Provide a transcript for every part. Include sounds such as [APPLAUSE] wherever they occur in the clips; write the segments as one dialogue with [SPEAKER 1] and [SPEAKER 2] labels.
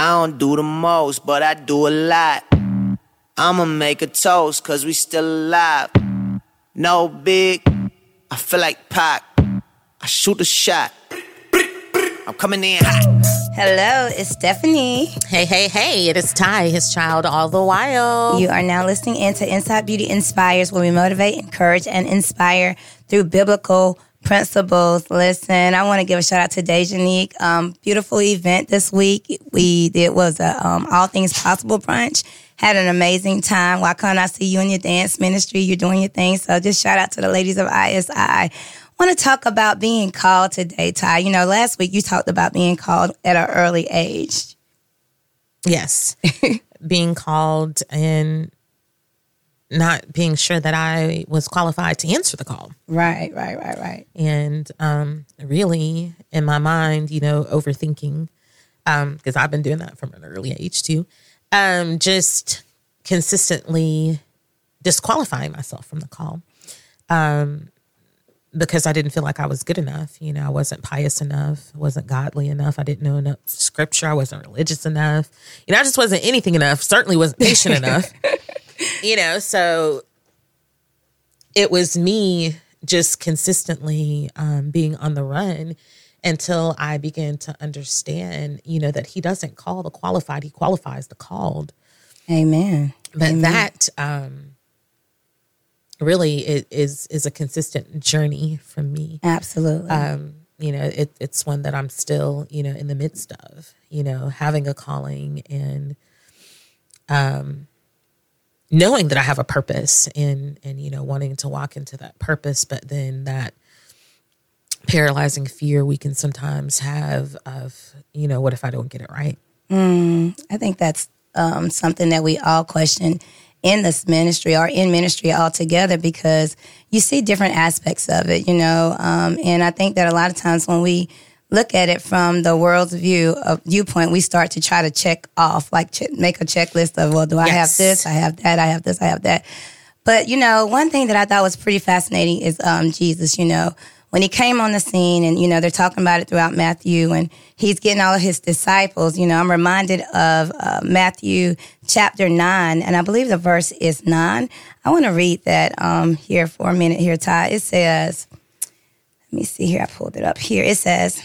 [SPEAKER 1] I don't do the most, but I do a lot. I'ma make a toast, cause we still alive. No big, I feel like Pac. I shoot a shot. I'm coming in hot.
[SPEAKER 2] Hello, it's Stephanie.
[SPEAKER 3] Hey, hey, hey, it is Ty, his child, all the while.
[SPEAKER 2] You are now listening into Inside Beauty Inspires, where we motivate, encourage, and inspire through biblical principles. Listen, I want to give a shout out to Dejanique. Um, beautiful event this week. We did was a um, All Things Possible brunch. Had an amazing time. Why can't I see you in your dance ministry? You're doing your thing. So just shout out to the ladies of ISI want to talk about being called today, Ty. You know, last week you talked about being called at an early age.
[SPEAKER 3] Yes. [LAUGHS] being called and not being sure that I was qualified to answer the call.
[SPEAKER 2] Right, right, right, right.
[SPEAKER 3] And um, really, in my mind, you know, overthinking, because um, I've been doing that from an early age too, um, just consistently disqualifying myself from the call. Um, because I didn't feel like I was good enough. You know, I wasn't pious enough, wasn't godly enough. I didn't know enough scripture. I wasn't religious enough. You know, I just wasn't anything enough. Certainly wasn't patient [LAUGHS] enough. You know, so it was me just consistently um, being on the run until I began to understand, you know, that he doesn't call the qualified, he qualifies the called.
[SPEAKER 2] Amen.
[SPEAKER 3] But
[SPEAKER 2] Amen.
[SPEAKER 3] that, um, really is is a consistent journey for me.
[SPEAKER 2] Absolutely.
[SPEAKER 3] Um, you know, it, it's one that I'm still, you know, in the midst of, you know, having a calling and um knowing that I have a purpose and and you know, wanting to walk into that purpose, but then that paralyzing fear we can sometimes have of, you know, what if I don't get it right?
[SPEAKER 2] Mm, I think that's um, something that we all question in this ministry or in ministry altogether because you see different aspects of it, you know. Um, and I think that a lot of times when we look at it from the world's view of viewpoint, we start to try to check off, like ch- make a checklist of, well, do I yes. have this? I have that. I have this. I have that. But you know, one thing that I thought was pretty fascinating is um, Jesus. You know, when he came on the scene and, you know, they're talking about it throughout Matthew and he's getting all of his disciples, you know, I'm reminded of uh, Matthew chapter 9, and I believe the verse is 9. I want to read that um, here for a minute here, Ty. It says, let me see here, I pulled it up here. It says,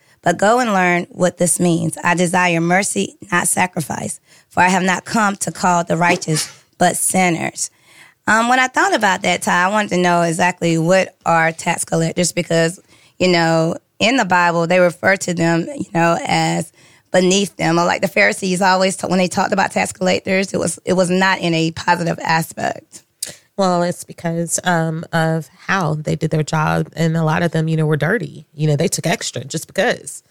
[SPEAKER 2] But go and learn what this means. I desire mercy, not sacrifice, for I have not come to call the righteous, but sinners. Um, when I thought about that, Ty, I wanted to know exactly what are tax collectors because you know, in the Bible, they refer to them, you know, as beneath them. Or like the Pharisees always, when they talked about tax collectors, it was it was not in a positive aspect.
[SPEAKER 3] Well, it's because um, of how they did their job, and a lot of them, you know, were dirty. You know, they took extra just because,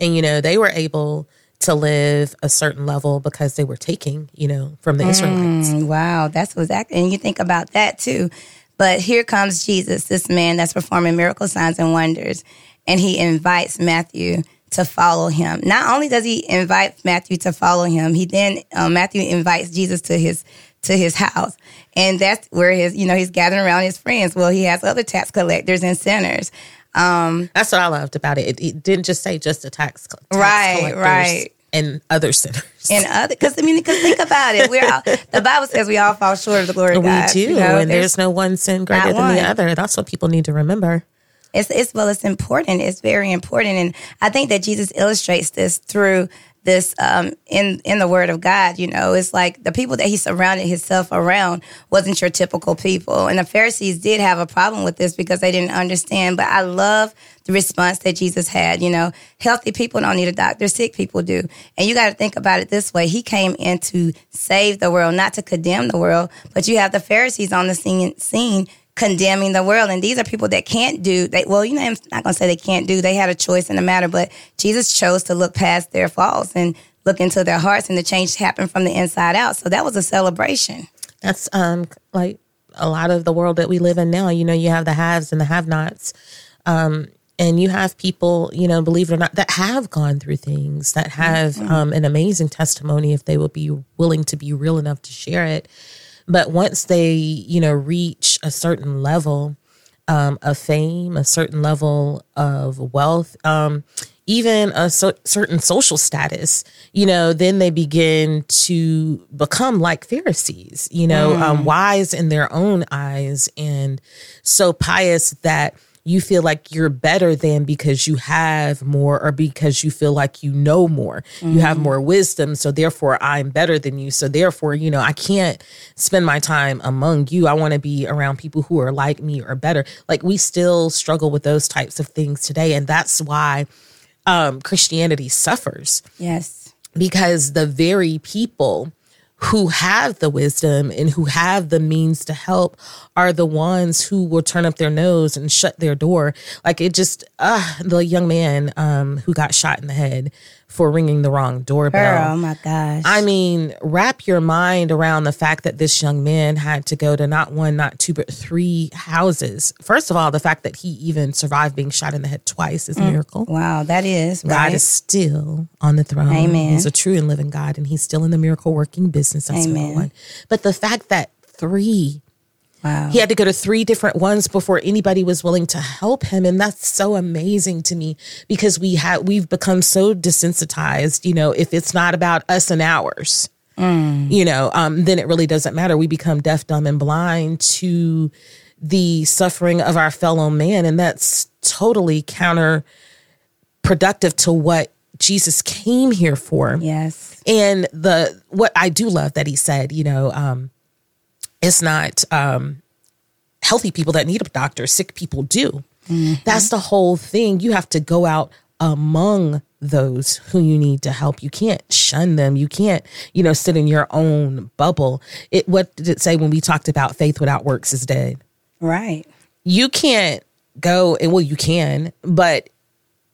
[SPEAKER 3] and you know, they were able to live a certain level because they were taking, you know, from the Israelites.
[SPEAKER 2] Mm, wow, that's exactly. And you think about that too. But here comes Jesus, this man that's performing miracle signs and wonders, and he invites Matthew to follow him. Not only does he invite Matthew to follow him, he then uh, Matthew invites Jesus to his to his house, and that's where his you know he's gathering around his friends. Well, he has other tax collectors and sinners. Um,
[SPEAKER 3] that's what I loved about it. It, it didn't just say just a tax, tax
[SPEAKER 2] right, right
[SPEAKER 3] and other sinners.
[SPEAKER 2] And other, because I mean, because think about it, we're all, the Bible says we all fall short of the glory of God.
[SPEAKER 3] We do, you know? and there's, there's, no one sin greater than the other. That's what people need to remember.
[SPEAKER 2] It's, it's well, it's important. It's very important, and I think that Jesus illustrates this through this um, in in the Word of God. You know, it's like the people that he surrounded himself around wasn't your typical people, and the Pharisees did have a problem with this because they didn't understand. But I love the response that Jesus had. You know, healthy people don't need a doctor; sick people do. And you got to think about it this way: He came in to save the world, not to condemn the world. But you have the Pharisees on the scene, scene condemning the world. And these are people that can't do they well, you know, I'm not gonna say they can't do, they had a choice in the matter, but Jesus chose to look past their faults and look into their hearts and the change happened from the inside out. So that was a celebration.
[SPEAKER 3] That's um like a lot of the world that we live in now. You know, you have the haves and the have-nots. Um, and you have people, you know, believe it or not, that have gone through things, that have
[SPEAKER 2] Mm-hmm.
[SPEAKER 3] um, an amazing testimony if they will be willing to be real enough to share it. But once they, you know, reach a certain level um, of fame, a certain level of wealth, um, even a so- certain social status, you know, then they begin to become like Pharisees, you know, um, wise in their own eyes and so pious that you feel like you're better than because you have more or because you feel like you know more. You have more wisdom. So therefore, I'm better than you. So therefore, you know, I can't spend my time among you. I want to be around people who are like me or better. Like we still struggle with those types of things today. And that's why um, Christianity suffers
[SPEAKER 2] Yes.
[SPEAKER 3] because the very people who have the wisdom and who have the means to help are the ones who will turn up their nose and shut their door. Like it just, uh, the young man um, who got shot in the head for ringing the wrong doorbell.
[SPEAKER 2] Girl, oh my gosh.
[SPEAKER 3] I mean, wrap your mind around the fact that this young man had to go to not one, not two, but three houses. First of all, the fact that he even survived being shot in the head twice is a mm. miracle.
[SPEAKER 2] wow, that is
[SPEAKER 3] God is still on the throne.
[SPEAKER 2] Amen.
[SPEAKER 3] He's a true and living God, and He's still in the miracle working business. That's
[SPEAKER 2] Amen.
[SPEAKER 3] one. But the fact that three,
[SPEAKER 2] wow.
[SPEAKER 3] he had to go to three different ones before anybody was willing to help him, and that's so amazing to me because we have we've become so desensitized. You know, if it's not about us and ours, you know, um, then it really doesn't matter. We become deaf, dumb, and blind to the suffering of our fellow man, and that's totally counterproductive to what Jesus came here for.
[SPEAKER 2] Yes.
[SPEAKER 3] And the what I do love that he said, you know, um, it's not um, healthy people that need a doctor; sick people do. That's the whole thing. You have to go out among those who you need to help. You can't shun them. You can't, you know, sit in your own bubble. It. What did it say when we talked about faith without works is dead?
[SPEAKER 2] Right.
[SPEAKER 3] you can't go and well you can but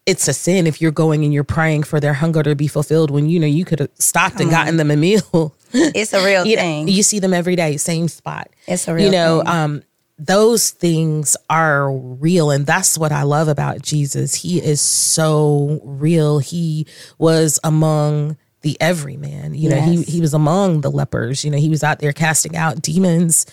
[SPEAKER 3] it's a sin if you're going and you're praying for their hunger to be fulfilled when you know you could have stopped and gotten them a meal [LAUGHS]
[SPEAKER 2] It's a real [LAUGHS]
[SPEAKER 3] you, know,
[SPEAKER 2] thing.
[SPEAKER 3] you see them every day same spot
[SPEAKER 2] It's a real thing.
[SPEAKER 3] you know
[SPEAKER 2] thing.
[SPEAKER 3] um those things are real and that's what i love about jesus he is so real he was among the everyman you know he, he was among the lepers you know he was out there casting out demons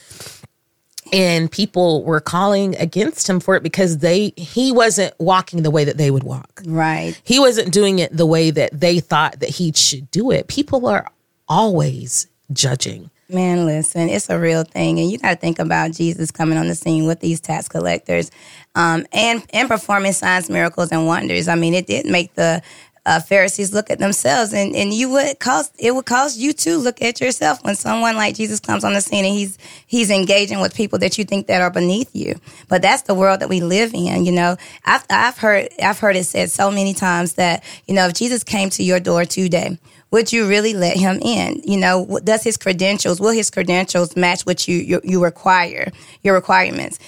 [SPEAKER 3] and people were calling against him for it because they he wasn't walking the way that they would walk
[SPEAKER 2] right.
[SPEAKER 3] he wasn't doing it the way that they thought that he should do it people are always judging
[SPEAKER 2] Man, listen, it's a real thing, and you got to think about Jesus coming on the scene with these tax collectors, um, and and performing signs, miracles, and wonders. I mean, it did make the uh, Pharisees look at themselves, and and you would cause it would cause you to look at yourself when someone like Jesus comes on the scene and he's he's engaging with people that you think that are beneath you. But that's the world that we live in. You know, I've I've heard I've heard it said so many times that you know if Jesus came to your door today would you really let him in? You know, does his credentials, will his credentials match what you, you, you require, your requirements?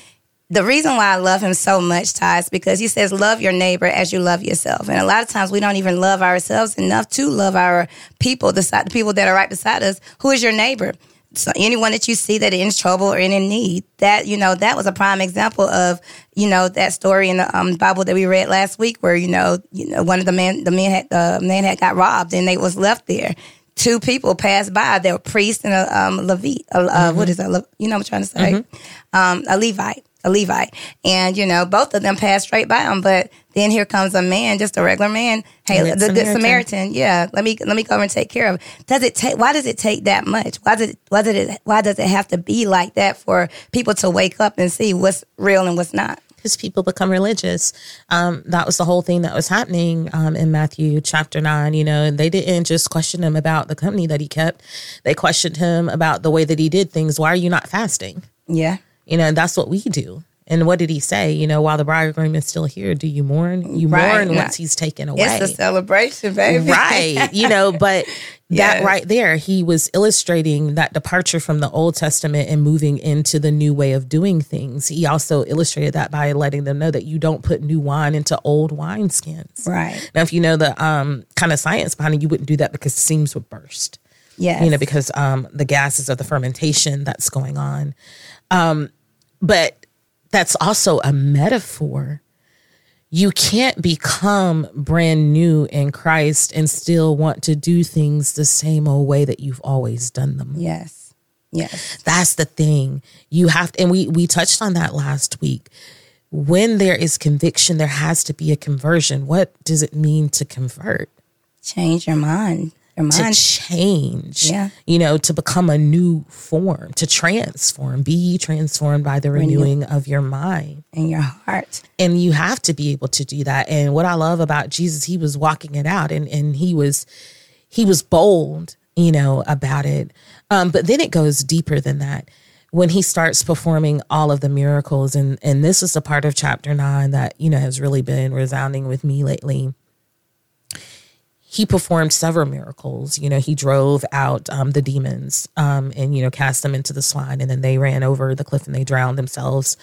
[SPEAKER 2] The reason why I love him so much, Ty, is because he says, love your neighbor as you love yourself. And a lot of times we don't even love ourselves enough to love our people, the, si- the people that are right beside us. Who is your neighbor? So anyone that you see that is in trouble or in need, that, you know, that was a prime example of, you know, that story in the um, Bible that we read last week where, you know, you know, one of the men, the men had, the man had got robbed and they was left there. Two people passed by. They were priest and a um, Levite. A, uh, what is that? You know what I'm trying to say? Um, a Levite. A Levite. And, you know, both of them passed straight by him. But then here comes a man, just a regular man. Hey, the good
[SPEAKER 3] Samaritan.
[SPEAKER 2] Samaritan. Yeah, let me let me go over and take care of. It. Does it take? Why does it take that much? Why does it? Why did it? Why does it have to be like that for people to wake up and see what's real and what's not?
[SPEAKER 3] because people become religious. Um, that was the whole thing that was happening um, in Matthew chapter nine. You know, and they didn't just question him about the company that he kept; they questioned him about the way that he did things. Why are you not fasting?
[SPEAKER 2] Yeah,
[SPEAKER 3] You know, and that's what we do. And what did he say? You know, while the bridegroom is still here, do you mourn? You
[SPEAKER 2] Right.
[SPEAKER 3] mourn once he's taken away.
[SPEAKER 2] It's a celebration, baby.
[SPEAKER 3] right. You know, but [LAUGHS]
[SPEAKER 2] Yes.
[SPEAKER 3] that right there, he was illustrating that departure from the Old Testament and moving into the new way of doing things. He also illustrated that by letting them know that you don't put new wine into old wineskins.
[SPEAKER 2] Right.
[SPEAKER 3] Now, if you know the um, kind of science behind it, you wouldn't do that because seams would burst
[SPEAKER 2] Yeah,
[SPEAKER 3] you know, because um, the gases of the fermentation that's going on. Um, but that's also a metaphor. You can't become brand new in Christ and still want to do things the same old way that you've always done them.
[SPEAKER 2] Yes. Yes.
[SPEAKER 3] That's the thing. You have to, and we we touched on that last week. When there is conviction, there has to be a conversion. What does it mean to convert?
[SPEAKER 2] Change your mind.
[SPEAKER 3] To change,
[SPEAKER 2] Yeah.
[SPEAKER 3] you know, to become a new form, to transform, be transformed by the renewing of your mind.
[SPEAKER 2] and your heart.
[SPEAKER 3] And you have to be able to do that. And what I love about Jesus, he was walking it out and, and he was he was bold, you know, about it. Um, but then it goes deeper than that. When he starts performing all of the miracles, and and this is the part of chapter nine that, you know, has really been resounding with me lately he performed several miracles. You know, he drove out um, the demons um, and, you know, cast them into the swine, and then they ran over the cliff and they drowned themselves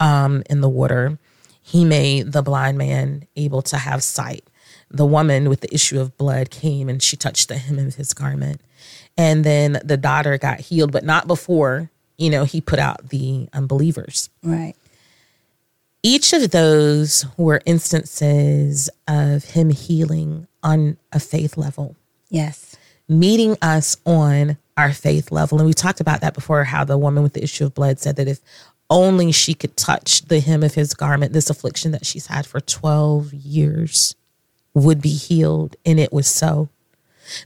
[SPEAKER 3] um, in the water. He made the blind man able to have sight. The woman with the issue of blood came and she touched the hem of his garment. And then the daughter got healed, but not before, you know, he put out the unbelievers
[SPEAKER 2] Right.
[SPEAKER 3] each of those were instances of him healing on a faith level,
[SPEAKER 2] Yes.
[SPEAKER 3] meeting us on our faith level. And we talked about that before how the woman with the issue of blood said that if only she could touch the hem of his garment, this affliction that she's had for 12 years would be healed. And it was so.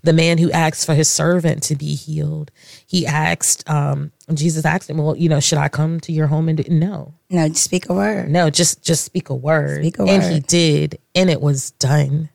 [SPEAKER 3] The man who asked for his servant to be healed, he asked, um, Jesus asked him, Well, you know, should I come to your home? And know.
[SPEAKER 2] No, just speak a word.
[SPEAKER 3] No, just just speak a word.
[SPEAKER 2] Speak a word."
[SPEAKER 3] And he did, and it was done.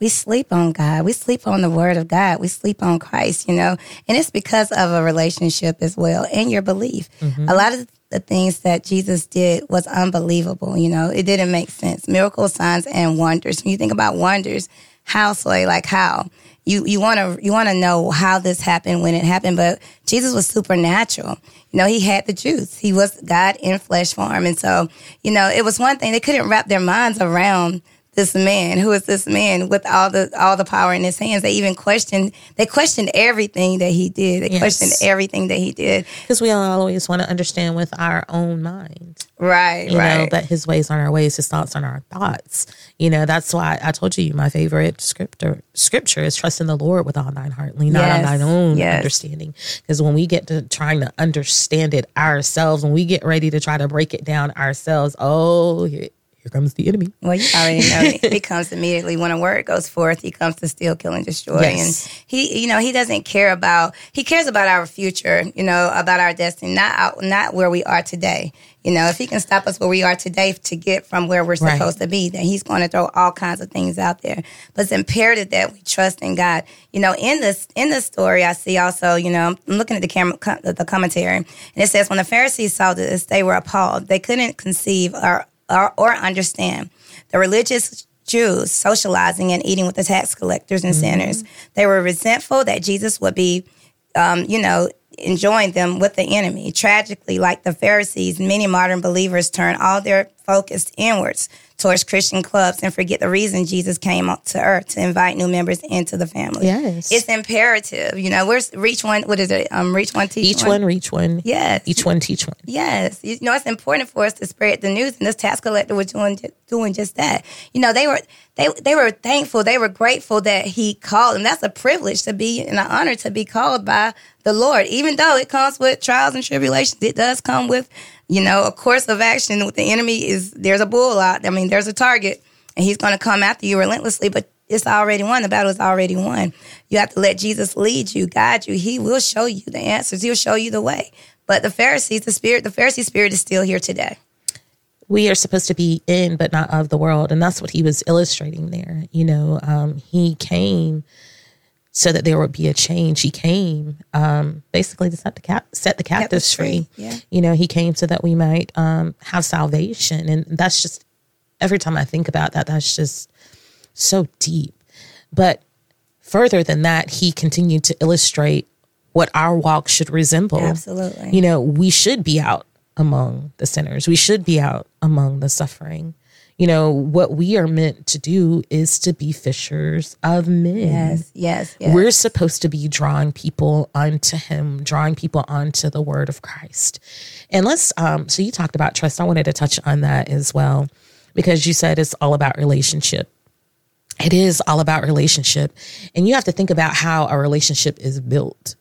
[SPEAKER 2] We sleep on God. We sleep on the word of God. We sleep on Christ, you know, and it's because of a relationship as well and your belief. Mm-hmm. A lot of the things that Jesus did was unbelievable, you know, it didn't make sense. Miracles, signs, and wonders. When you think about wonders, how, so like how? You, you want to you want to know how this happened when it happened, but Jesus was supernatural. You know, he had the juice. He was God in flesh form, and so you know, it was one thing they couldn't wrap their minds around this man who is this man with all the all the power in his hands they even questioned they questioned everything that he did they
[SPEAKER 3] Yes.
[SPEAKER 2] questioned everything that he did
[SPEAKER 3] Because we always want to understand with our own mind,
[SPEAKER 2] right
[SPEAKER 3] you
[SPEAKER 2] right
[SPEAKER 3] know, that his ways aren't our ways, his thoughts aren't our thoughts. You know, that's why I told you my favorite scripture scripture is trust in the Lord with all thine heart, lean not on thine own
[SPEAKER 2] Yes.
[SPEAKER 3] understanding. Because when we get to trying to understand it ourselves, when we get ready to try to break it down ourselves, oh, here, here comes the enemy.
[SPEAKER 2] well you already know [LAUGHS] he comes immediately when a word goes forth he comes to steal kill and destroy
[SPEAKER 3] Yes.
[SPEAKER 2] and he you know he doesn't care about he cares about our future you know about our destiny not out, not where we are today you know if he can stop us where we are today to get from where we're
[SPEAKER 3] Right.
[SPEAKER 2] supposed to be then he's going to throw all kinds of things out there but it's imperative that we trust in god you know in this in this story i see also you know i'm looking at the camera the commentary and it says when the pharisees saw this they were appalled they couldn't conceive or or, or understand the religious Jews socializing and eating with the tax collectors and sinners. They were resentful that Jesus would be, um, you know, enjoying them with the enemy. Tragically, like the Pharisees, many modern believers turn all their focus inwards towards Christian clubs and forget the reason Jesus came up to earth to invite new members into the family.
[SPEAKER 3] Yes.
[SPEAKER 2] It's imperative. You know, where's reach one, what is it? Um, reach one, teach
[SPEAKER 3] Each one, reach one.
[SPEAKER 2] Yes.
[SPEAKER 3] Each one, teach one.
[SPEAKER 2] Yes, you know it's important for us to spread the news, and this tax collector was doing doing just that. You know they were they they were thankful, they were grateful that he called them. That's a privilege to be and an honor to be called by the Lord, even though it comes with trials and tribulations. It does come with you know a course of action. With the enemy is there's a bull out. I mean there's a target, and he's going to come after you relentlessly, but. It's already won. The battle is already won. You have to let Jesus lead you, guide you. He will show you the answers. He'll show you the way. But the Pharisees, the spirit, the Pharisee spirit is still here today.
[SPEAKER 3] we are supposed to be in but not of the world and that's what he was illustrating there you know um, he came so that there would be a change. He came um, basically to set the cap- set the captives free.
[SPEAKER 2] free. Yeah.
[SPEAKER 3] You know, he came so that we might um, have salvation, and that's just every time I think about that, that's just so deep. But further than that, he continued to illustrate what our walk should resemble.
[SPEAKER 2] Absolutely.
[SPEAKER 3] You know, we should be out among the sinners. We should be out among the suffering. You know, what we are meant to do is to be fishers of men.
[SPEAKER 2] Yes, yes, yes.
[SPEAKER 3] We're supposed to be drawing people unto him, drawing people onto the word of Christ. And let's um so you talked about trust. I wanted to touch on that as well because you said it's all about relationship. It is all about relationship. And you have to think about how a relationship is built.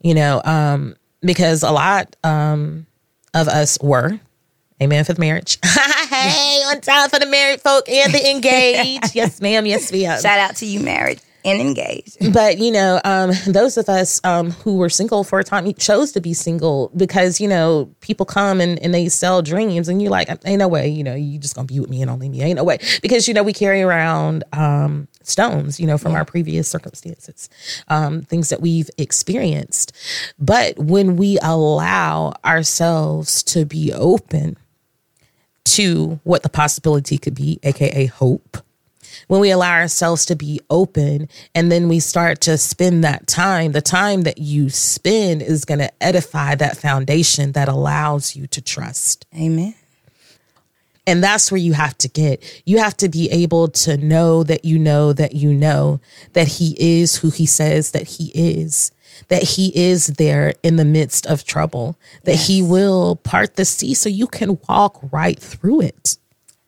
[SPEAKER 3] You know, um because a lot um of us were Amen for the marriage. [LAUGHS] [LAUGHS] hey, on time for the married folk and the engaged. [LAUGHS] yes, ma'am. Yes, ma'am.
[SPEAKER 2] Shout out to you, married and engaged.
[SPEAKER 3] But you know, um, those of us um, who were single for a time chose to be single because you know people come and, and they sell dreams, and you're like, ain't no way, you know, you just gonna be with me and only me, ain't no way, because you know we carry around um, stones, you know, from our previous circumstances, um, things that we've experienced. But when we allow ourselves to be open to what the possibility could be, aka hope. When we allow ourselves to be open and then we start to spend that time, the time that you spend is going to edify that foundation that allows you to trust.
[SPEAKER 2] Amen.
[SPEAKER 3] And that's where you have to get. You have to be able to know that you know that you know that he is who he says that he is, that he is there in the midst of trouble, that he will part the sea so you can walk right through it.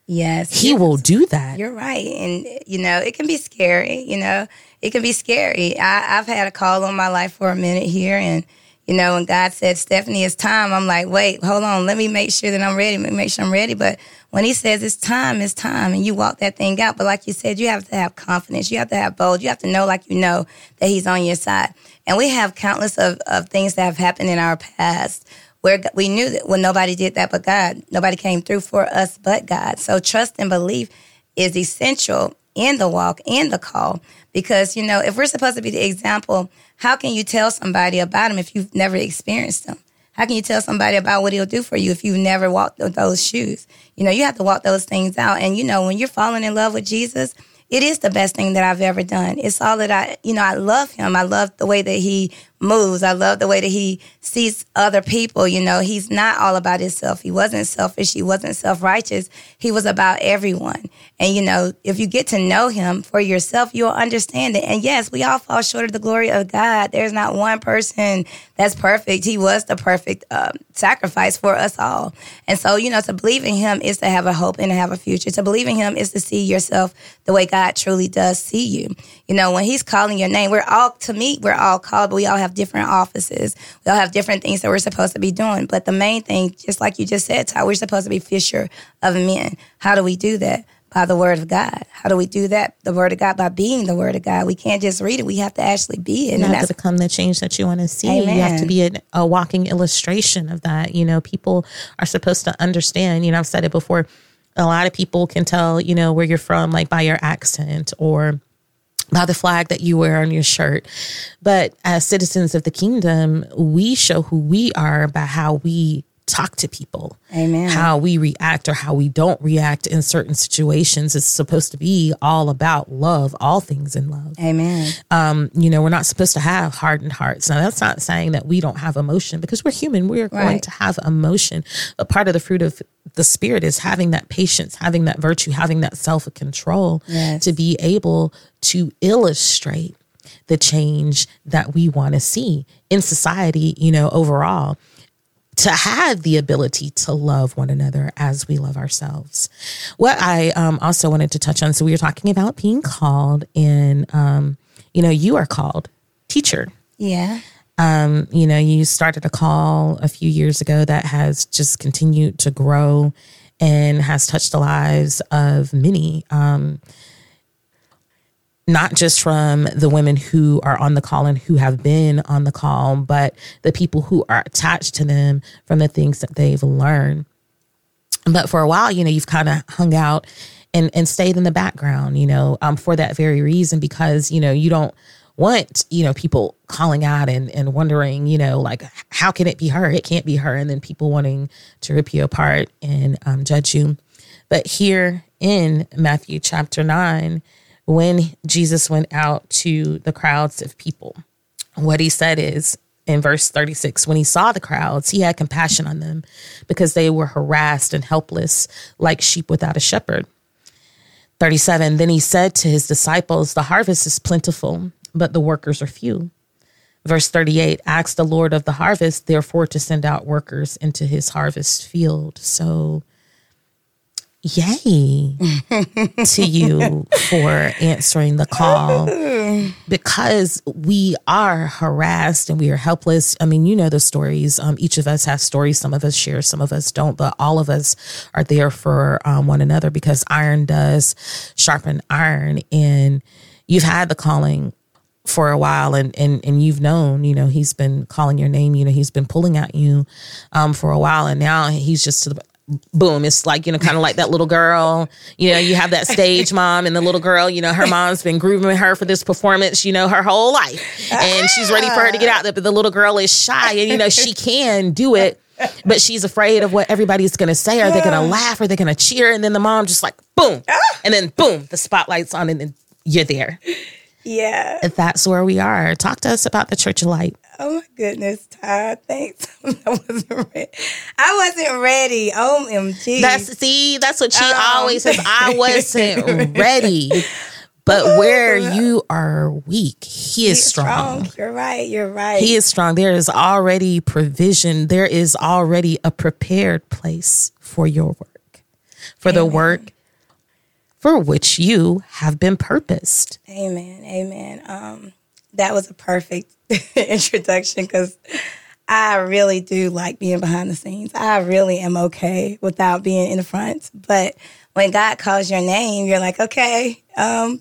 [SPEAKER 2] Yes.
[SPEAKER 3] He
[SPEAKER 2] yes.
[SPEAKER 3] will do that.
[SPEAKER 2] You're right. And, you know, it can be scary. You know, it can be scary. I, I've had a call on my life for a minute here. And, you know, when God said, Stephanie, it's time, I'm like, wait, hold on. Let me make sure that I'm ready. Make sure I'm ready. But when he says it's time, it's time. And you walk that thing out. But like you said, you have to have confidence. You have to have bold. You have to know, like you know, that he's on your side. And we have countless of, of things that have happened in our past where we knew that when nobody did that but God, nobody came through for us but God. So trust and belief is essential in the walk and the call because you know if we're supposed to be the example, how can you tell somebody about him if you've never experienced him? How can you tell somebody about what he'll do for you if you've never walked those shoes? You know, you have to walk those things out. And you know, when you're falling in love with Jesus, it is the best thing that I've ever done. It's all that I, you know, I love him. I love the way that he moves. I love the way that he sees other people. You know, he's not all about himself. He wasn't selfish. He wasn't self righteous. He was about everyone. And, you know, if you get to know him for yourself, you'll understand it. And yes, we all fall short of the glory of God. There's not one person that's perfect. He was the perfect um, sacrifice for us all. And so, you know, to believe in him is to have a hope and to have a future. To believe in him is to see yourself the way God truly does see you. You know, when he's calling your name, we're all, to me, we're all called, but we all have different offices. We all have different things that we're supposed to be doing. But the main thing, just like you just said, Ty, we're supposed to be fisher of men. How do we do that? By the word of God. How do we do that? The word of God by being the word of God. We can't just read it. We have to actually be it.
[SPEAKER 3] You
[SPEAKER 2] and
[SPEAKER 3] have to become the change that you want to see. You have to be a, a walking illustration of that. You know, people are supposed to understand. You know, I've said it before. A lot of people can tell, you know, where you're from, like by your accent or by the flag that you wear on your shirt. But as citizens of the kingdom, we show who we are by how we talk to people.
[SPEAKER 2] Amen.
[SPEAKER 3] How we react or how we don't react in certain situations is supposed to be all about love, all things in love
[SPEAKER 2] Amen.
[SPEAKER 3] um, you know, we're not supposed to have hardened hearts. Now, that's not saying that we don't have emotion because we're human. We're going to have emotion. But part of the fruit of the spirit is having that patience, having that virtue, having that self control
[SPEAKER 2] Yes.
[SPEAKER 3] to be able to illustrate the change that we want to see in society, you know, overall to have the ability to love one another as we love ourselves. What I um, also wanted to touch on, so we were talking about being called, and um, you know, you are called teacher.
[SPEAKER 2] Yeah.
[SPEAKER 3] Um, you know, you started a call a few years ago that has just continued to grow and has touched the lives of many. Um, not just from the women who are on the call and who have been on the call, but the people who are attached to them from the things that they've learned. But for a while, you know, you've kind of hung out and, and stayed in the background, you know, um, for that very reason, because, you know, you don't want, you know, people calling out and, and wondering, you know, like, how can it be her? It can't be her. And then people wanting to rip you apart and um, judge you. But here in Matthew chapter 9, when Jesus went out to the crowds of people, what he said is, in verse 36 when he saw the crowds he had compassion on them because they were harassed and helpless like sheep without a shepherd. 37 then he said to his disciples the harvest is plentiful but the workers are few. Verse 38 ask the lord of the harvest therefore to send out workers into his harvest field. So yay to you for answering the call because we are harassed and we are helpless. I mean, you know the stories. Um, each of us has stories. Some of us share, some of us don't, but all of us are there for um, one another because iron does sharpen iron. And you've had the calling for a while and, and and you've known you know he's been calling your name you know he's been pulling at you um for a while and now he's just to the boom it's like you know kind of like that little girl you know you have that stage mom and the little girl you know her mom's been grooming her for this performance you know her whole life. And she's ready for her to get out there but the little girl is shy and you know she can do it but she's afraid of what everybody's going to say. Are they going to laugh? Are they going to cheer? And then the mom just like boom and then boom the spotlight's on and then you're there
[SPEAKER 2] Yeah.
[SPEAKER 3] that's where we are talk to us about the church of light
[SPEAKER 2] Oh my goodness, Todd. Thanks. [LAUGHS] I wasn't ready. I wasn't ready. OMG.
[SPEAKER 3] That's see, that's what she
[SPEAKER 2] Um.
[SPEAKER 3] always says. I wasn't [LAUGHS] ready. But where you are weak, he is strong.
[SPEAKER 2] You're right. You're right.
[SPEAKER 3] He is strong. There is already provision. There is already a prepared place for your work, for the work for which you have been purposed.
[SPEAKER 2] Amen. Amen. Um, that was a perfect [LAUGHS] introduction because I really do like being behind the scenes. I really am okay without being in the front. But when God calls your name, you're like, okay, um,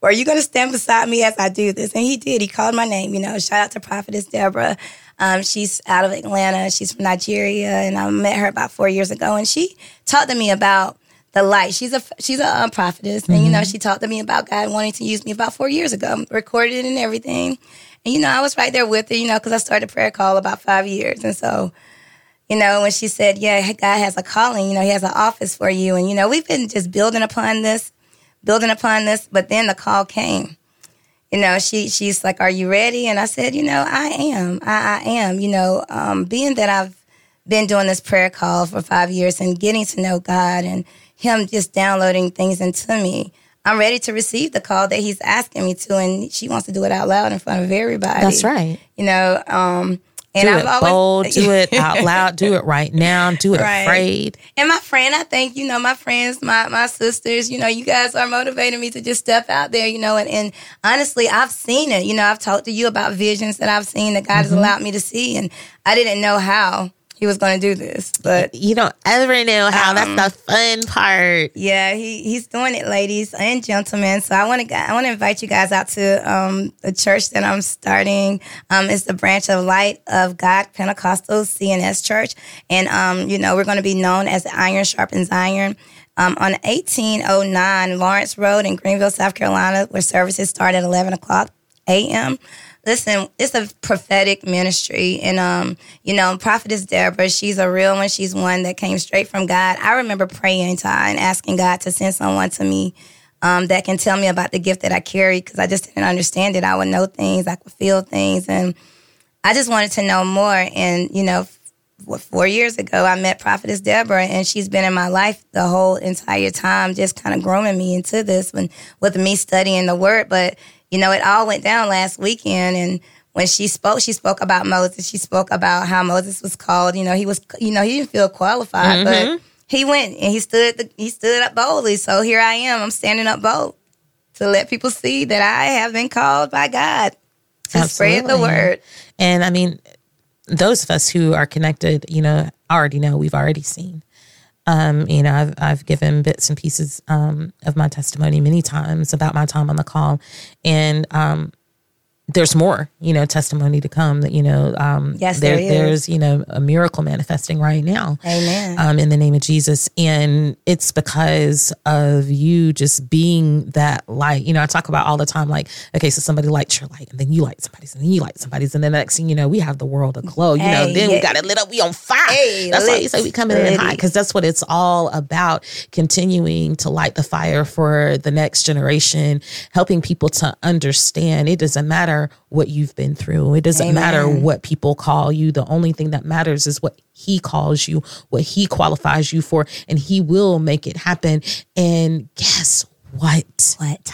[SPEAKER 2] are you going to stand beside me as I do this? And he did. He called my name. You know, shout out to Prophetess Deborah. Um, she's out of Atlanta. She's from Nigeria, and I met her about four years ago. And she talked to me about the light. She's a she's a um, prophetess, and you know, she talked to me about God wanting to use me about four years ago. Recorded and everything. And you know, I was right there with her. You know, because I started prayer call about five years, and so you know, when she said, Yeah, God has a calling, you know, He has an office for you. And, you know, we've been just building upon this, building upon this, but then the call came. You know, she she's like, Are you ready? And I said, You know, I am. I, I am. You know, um, being that I've been doing this prayer call for five years and getting to know God and Him just downloading things into me. I'm ready to receive the call that he's asking me to, and she wants to do it out loud in front of everybody.
[SPEAKER 3] That's right.
[SPEAKER 2] You know, um, and
[SPEAKER 3] do
[SPEAKER 2] I've
[SPEAKER 3] it
[SPEAKER 2] always,
[SPEAKER 3] bold, do [LAUGHS] it out loud, do it right now, do it
[SPEAKER 2] Right.
[SPEAKER 3] afraid.
[SPEAKER 2] And my friend, I think, you know, my friends, my my sisters, you know, you guys are motivating me to just step out there, you know, and, and honestly, I've seen it. You know, I've talked to you about visions that I've seen that God has allowed me to see, and I didn't know how he was going to do this, but
[SPEAKER 3] You don't ever know how. That's the fun part.
[SPEAKER 2] yeah, he he's doing it, ladies and gentlemen. So I want to I want to invite you guys out to um, the church that I'm starting. Um, it's the branch of Light of God Pentecostal CNS Church, and um, you know we're going to be known as Iron Sharpens Iron. Um, on 1809 Lawrence Road in Greenville, South Carolina, where services start at 11 o'clock a.m. Listen, it's a prophetic ministry, and um, you know, Prophetess Deborah, she's a real one. She's one that came straight from God. I remember praying to and asking God to send someone to me um, that can tell me about the gift that I carry because I just didn't understand it. I would know things, I could feel things, and I just wanted to know more. And you know, what, four years ago, I met Prophetess Deborah, and she's been in my life the whole entire time, just kind of grooming me into this when, with me studying the Word. But you know, it all went down last weekend, and when she spoke, she spoke about Moses. She spoke about how Moses was called. You know, he was, you know, he didn't feel qualified, but mm-hmm. he went and he stood, the, he stood up boldly. So here I am. I'm standing up bold to let people see that I have been called by God to spread the word.
[SPEAKER 3] And I mean, those of us who are connected, you know, already know we've already seen. Um, you know, I've I've given bits and pieces um, of my testimony many times about my time on the call, and um, there's more, you know, testimony to come. That you know, um,
[SPEAKER 2] yes, there, there
[SPEAKER 3] there's you know a miracle manifesting right now.
[SPEAKER 2] Amen.
[SPEAKER 3] Um, in the name of Jesus, and it's because of you just being that light. You know, I talk about all the time, like, okay, so somebody lights your light, and then you light somebody's, and then you light somebody's, and then the next thing you know, we have the world aglow. You know, then yeah. we got it lit up, we on fire. Hey, that's why you say we coming in high, because that's what it's all about. Continuing to light the fire for the next generation, helping people to understand it doesn't matter what you've been through. It doesn't Amen. matter what people call you. The only thing that matters is what he calls you, what he qualifies you for, and he will make it happen. And guess what?
[SPEAKER 2] What?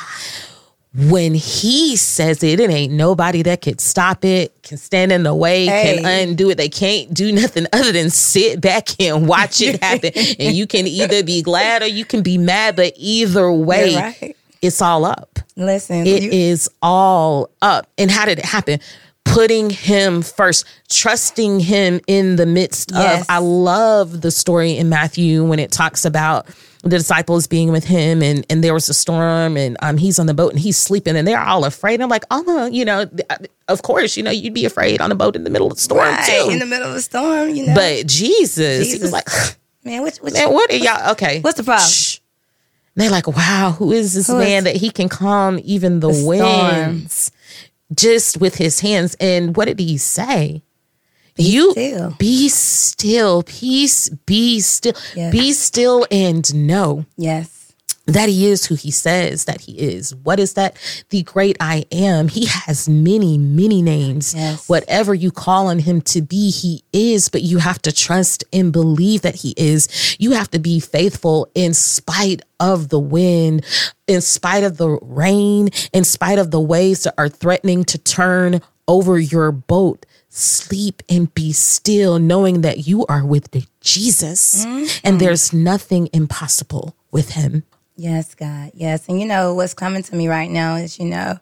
[SPEAKER 3] When he says it, it ain't nobody that could stop it, can stand in the way, hey. can undo it. They can't do nothing other than sit back and watch it happen. [LAUGHS] and you can either be glad or you can be mad, but either way, right. it's all up.
[SPEAKER 2] Listen,
[SPEAKER 3] it you- is all up. And how did it happen? Putting him first, trusting him in the midst yes. of. I love the story in Matthew when it talks about the disciples being with him and and there was a storm and um he's on the boat and he's sleeping and they're all afraid. I'm like, oh, you know, of course, you know, you'd be afraid on a boat in the middle of the storm right, too.
[SPEAKER 2] In the middle of the storm, you know.
[SPEAKER 3] But Jesus, Jesus. he was like, [SIGHS]
[SPEAKER 2] man, what, what,
[SPEAKER 3] man, what are y'all? Okay,
[SPEAKER 2] what's the problem? Shh
[SPEAKER 3] they're like, wow, who is this who man is that he can calm even the, the winds storm. just with his hands? And what did he say?
[SPEAKER 2] Be
[SPEAKER 3] you
[SPEAKER 2] still.
[SPEAKER 3] be still, peace, be still, yes. be still and know.
[SPEAKER 2] Yes
[SPEAKER 3] that he is who he says that he is. What is that? The great I am. He has many, many names.
[SPEAKER 2] Yes.
[SPEAKER 3] Whatever you call on him to be, he is, but you have to trust and believe that he is. You have to be faithful in spite of the wind, in spite of the rain, in spite of the waves that are threatening to turn over your boat. Sleep and be still, knowing that you are with Jesus mm-hmm. and there's nothing impossible with him.
[SPEAKER 2] Yes, God. Yes. And you know what's coming to me right now is, you know,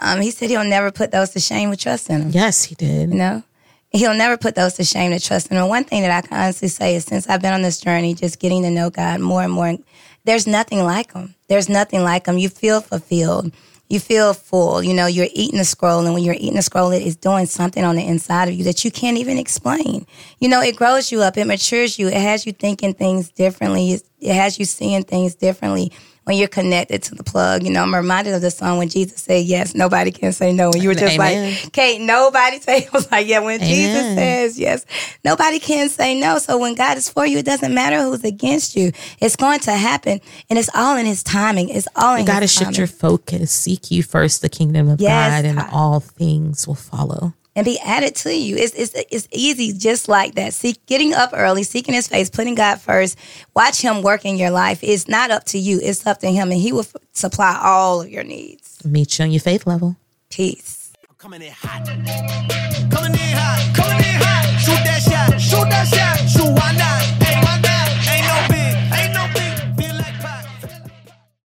[SPEAKER 2] um, he said he'll never put those to shame with trust in him.
[SPEAKER 3] Yes, he did.
[SPEAKER 2] You know? He'll never put those to shame to trust in him. One thing that I can honestly say is since I've been on this journey, just getting to know God more and more, there's nothing like him. There's nothing like him. You feel fulfilled you feel full. You know, you're eating a scroll, and when you're eating a scroll, it is doing something on the inside of you that you can't even explain. You know, it grows you up, it matures you, it has you thinking things differently, it has you seeing things differently when you're connected to the plug. You know, I'm reminded of the song when Jesus said yes, nobody can say no. And you were just Amen. like, Kate, nobody [LAUGHS] say, I was like, yeah, when Amen. Jesus says yes, nobody can say no. So when God is for you, it doesn't matter who's against you. It's going to happen. And it's all in his timing. It's all in
[SPEAKER 3] you gotta shift your focus. Seek you first the kingdom of yes, God and God. all things will follow
[SPEAKER 2] and be added to you. It's, it's, it's easy just like that. See, getting up early, seeking his face, putting God first, watch him work in your life. It's not up to you, it's up to him, and he will f- supply all of your needs.
[SPEAKER 3] Meet you on your faith level.
[SPEAKER 2] Peace.
[SPEAKER 1] I'm coming in hot. Coming in hot. Coming in hot. Shoot that shot. Shoot that shot. Shoot why not?